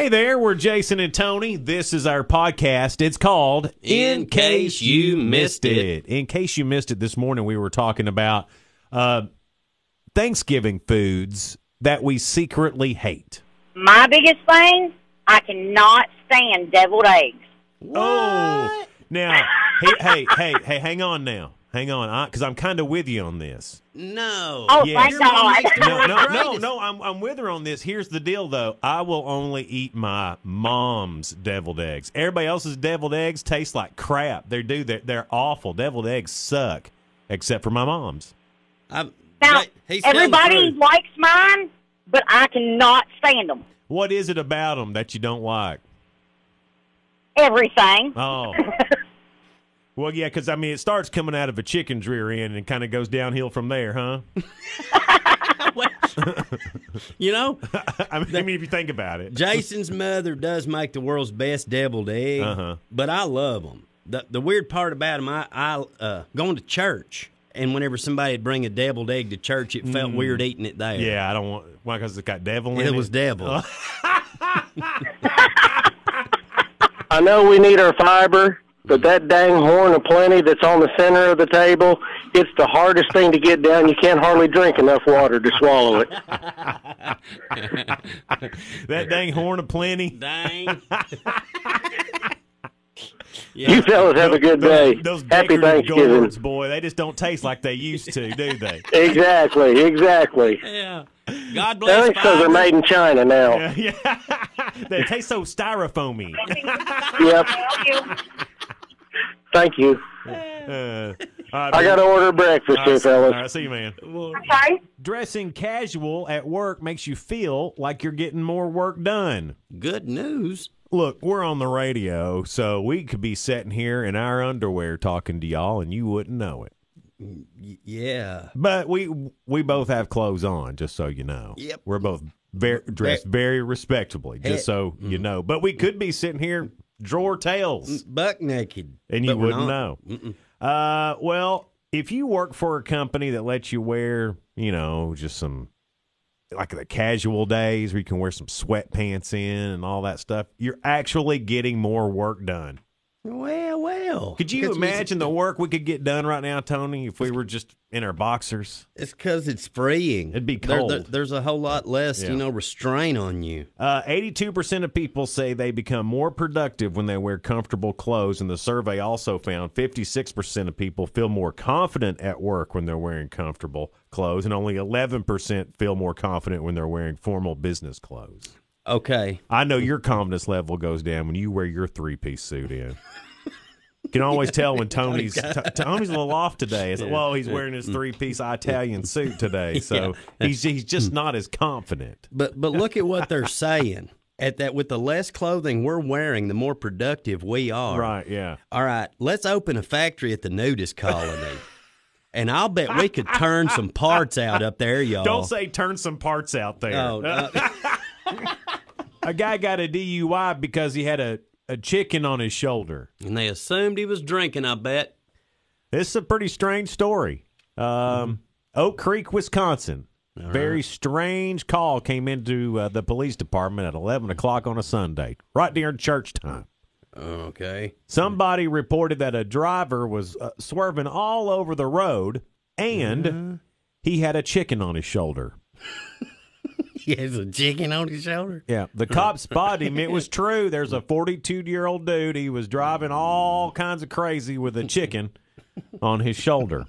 Hey there, we're Jason and Tony. This is our podcast. It's called In Case You Missed It. In case you missed it, this morning we were talking about uh, Thanksgiving foods that we secretly hate. My biggest thing, I cannot stand deviled eggs. Oh, now, hey, hey, hey, hey, hang on now. Hang on, because I'm kind of with you on this. No. Oh, Yes. thank God. No, no, no, no. I'm, I'm with her on this. Here's the deal, though. I will only eat my mom's deviled eggs. Everybody else's deviled eggs taste like crap. They do. They're, they're awful. Deviled eggs suck, except for my mom's. I'm, Now, Jay- he's telling the everybody likes mine, but I cannot stand them. What is it about them that you don't like? Everything. Oh. Well, yeah, because I mean, it starts coming out of a chicken's rear end and kind of goes downhill from there, huh? You know, I mean, I mean, if you think about it. Jason's mother does make the world's best deviled egg, Uh-huh. but I love them. The, the weird part about them, I, I uh, going to church, and whenever somebody would bring a deviled egg to church, it felt weird eating it there. Mm. Yeah, I don't want. Why? Because it got devil in it. it was devil. I know we need our fiber, but that dang horn of plenty that's on the center of the table, it's the hardest thing to get down. You can't hardly drink enough water to swallow it. that dang horn of plenty. Dang. You fellas have a good day. Those, those Happy Deckard Thanksgiving. gourds, boy, they just don't taste like they used to, do they? Exactly, exactly. yeah. God bless. That's because they're fiber. made in China now. Yeah, yeah. they taste so styrofoamy. Yep. Thank you. Uh, all right, I got to order breakfast all here, right, fellas. all right, see you, man. Okay. Dressing casual at work makes you feel like you're getting more work done. Good news. Look, we're on the radio, so we could be sitting here in our underwear talking to y'all, and you wouldn't know it. Yeah. But we we both have clothes on, just so you know. Yep. We're both very, dressed very respectably, just so you know. But we could be sitting here drawer tails, Buck naked. and you wouldn't know. Uh, well, if you work for a company that lets you wear, you know, just some like the casual days where you can wear some sweatpants in and all that stuff, you're actually getting more work done. Well, well. Could you imagine the work we could get done right now, Tony, if we were just in our boxers? It's because it's freeing. It'd be There- there- cold. there's a whole lot less, Yeah. you know, restraint on you. Uh, 82% of people say they become more productive when they wear comfortable clothes, and the survey also found 56% of people feel more confident at work when they're wearing comfortable clothes, and only 11% feel more confident when they're wearing formal business clothes. Okay. I know your confidence level goes down when you wear your three piece suit in. You can always tell when oh, Tony's t- Tony's a little off today. It's like, well, he's wearing his mm. three piece Italian suit today, so he's he's just mm. not as confident. But but look at what they're saying. At that with the less clothing we're wearing, the more productive we are. Right? Yeah. All right, let's open a factory at the nudist colony. and I'll bet we could turn some parts out up there, y'all. Don't say turn some parts out there. Oh, a guy got a DUI because he had a, a chicken on his shoulder. and they assumed he was drinking, I bet. This is a pretty strange story. Um, Mm-hmm. Oak Creek, Wisconsin. Very strange call came into uh, the police department at 11 o'clock on a Sunday, right during church time. Okay. Somebody reported that a driver was uh, swerving all over the road and Mm-hmm. he had a chicken on his shoulder. He has a chicken on his shoulder. Yeah, the cops spotted him. It was true. There's a 42 year old dude. He was driving all kinds of crazy with a chicken on his shoulder.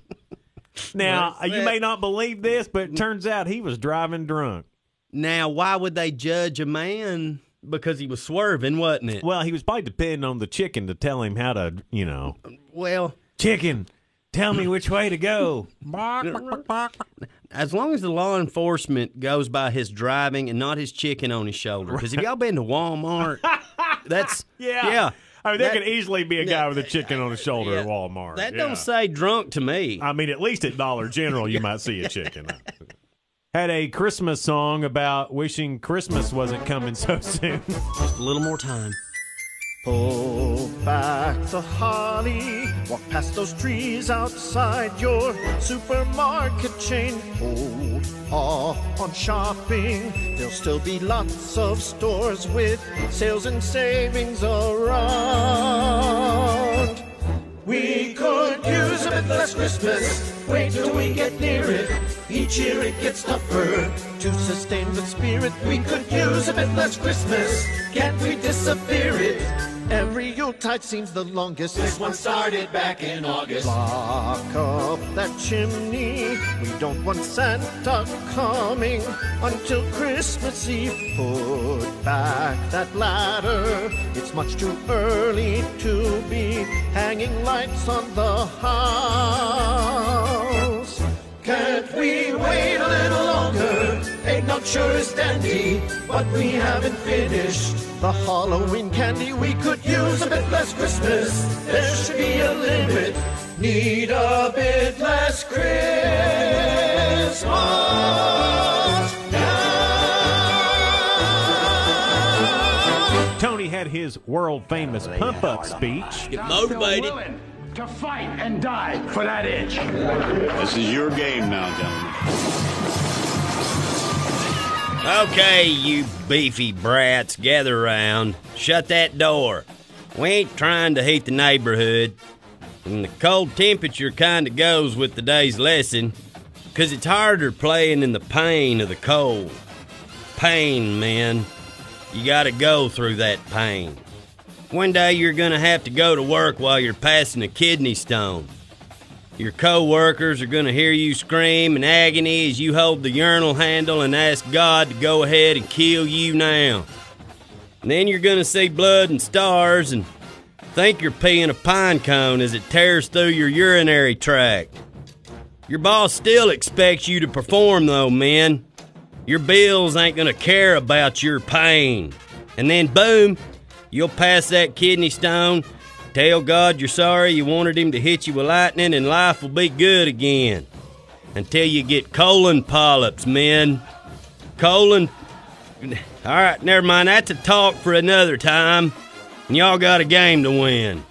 Now, What's you that? may not believe this, but it turns out he was driving drunk. Now, why would they judge a man because he was swerving, wasn't it? Well, he was probably depending on the chicken to tell him how to, you know, Well, chicken, tell me which way to go. as long as the law enforcement goes by his driving and not his chicken on his shoulder. Because if y'all been to Walmart, that's Yeah. yeah. I mean, there That- could easily be a guy with a chicken on his shoulder at Walmart. That Yeah. don't say drunk to me. I mean, at least at Dollar General, you might see a chicken. Had a Christmas song about wishing Christmas wasn't coming so soon. Just a little more time. Pull back the holly, walk past those trees outside your supermarket chain. Hold off on shopping, there'll still be lots of stores with sales and savings around. We could use a bit less Christmas. Wait till we get near it. Each year it gets tougher to sustain the spirit. We could use a bit less Christmas. Can't we disappear it? Every Yuletide seems the longest. This one started back in August. Lock up that chimney. We don't want Santa coming until Christmas Eve. Put back that ladder. It's much too early to be hanging lights on the house. Can't we wait a little sure is dandy, but we haven't finished the Halloween candy. We could use a bit less Christmas. There should be a limit. Need a bit less Christmas. now. Tony had his world famous pump up speech. Get motivated. to fight and die for that itch. This is your game now, gentlemen. Okay, you beefy brats, gather around. Shut that door. We ain't trying to heat the neighborhood. And the cold temperature kind of goes with the day's lesson, 'cause it's harder playing in the pain of the cold. Pain, man. You gotta go through that pain. One day you're gonna have to go to work while you're passing a kidney stone. Your co-workers are gonna hear you scream in agony as you hold the urinal handle and ask God to go ahead and kill you now. And then you're gonna see blood and stars and think you're peeing a pine cone as it tears through your urinary tract. Your boss still expects you to perform though, men. Your bills ain't gonna care about your pain. And then boom, you'll pass that kidney stone, tell God you're sorry you wanted him to hit you with lightning, and life will be good again. Until you get colon polyps, men. Colon. All right, never mind. That's a talk for another time. And y'all got a game to win.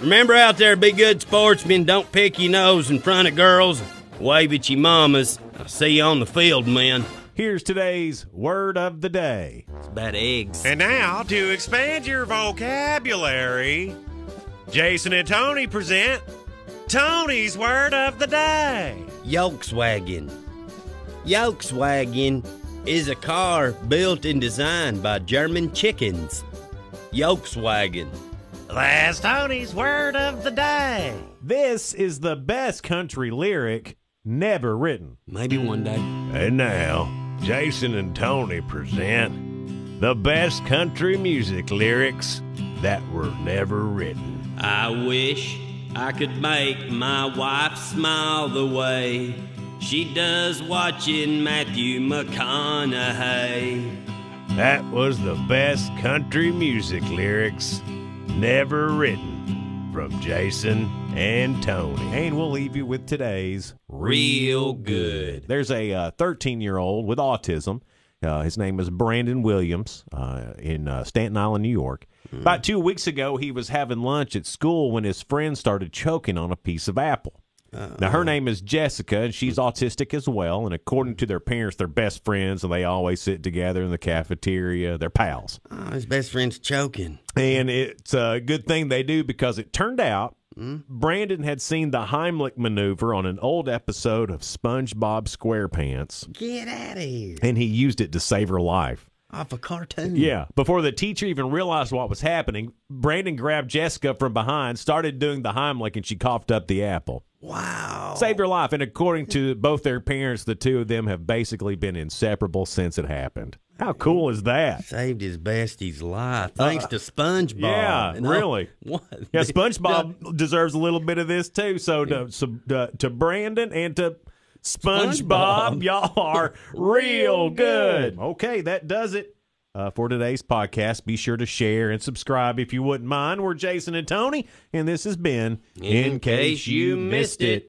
Remember out there, be good sportsmen. Don't pick your nose in front of girls. Wave at your mamas. I'll see you on the field, men. Here's today's word of the day. It's about eggs. And now, to expand your vocabulary, Jason and Tony present Tony's Word of the Day. Yolkswagen. Yolkswagen is a car built and designed by German chickens. Yolkswagen. Last Tony's Word of the Day. This is the best country lyric never written. Maybe one day. And now, Jason and Tony present the best country music lyrics that were never written. I wish I could make my wife smile the way she does watching Matthew McConaughey. That was the best country music lyrics never written from Jason and Tony. And we'll leave you with today's Real good. There's a uh, 13 year old with autism. Uh, his name is Brandon Williams uh, in uh, Staten Island, New York. About two weeks ago, he was having lunch at school when his friend started choking on a piece of apple. Now, her name is Jessica, and she's autistic as well. And according to their parents, they're best friends, and they always sit together in the cafeteria. They're pals. Oh, his best friend's choking. And it's a good thing they do because it turned out Brandon had seen the Heimlich maneuver on an old episode of SpongeBob SquarePants, Get out of here. and he used it to save her life. Off a cartoon. Yeah. Before the teacher even realized what was happening, Brandon grabbed Jessica from behind, started doing the Heimlich, and she coughed up the apple. Wow. Saved her life. And according to both their parents, the two of them have basically been inseparable since it happened. How cool is that? Saved his bestie's life thanks to SpongeBob. yeah, And, really. what? Yeah, SpongeBob deserves a little bit of this too. So to, so, uh, to Brandon and to SpongeBob, SpongeBob. y'all are real good. Okay, that does it uh, for today's podcast. Be sure to share and subscribe if you wouldn't mind. We're Jason and Tony, and this has been In Case You Missed It.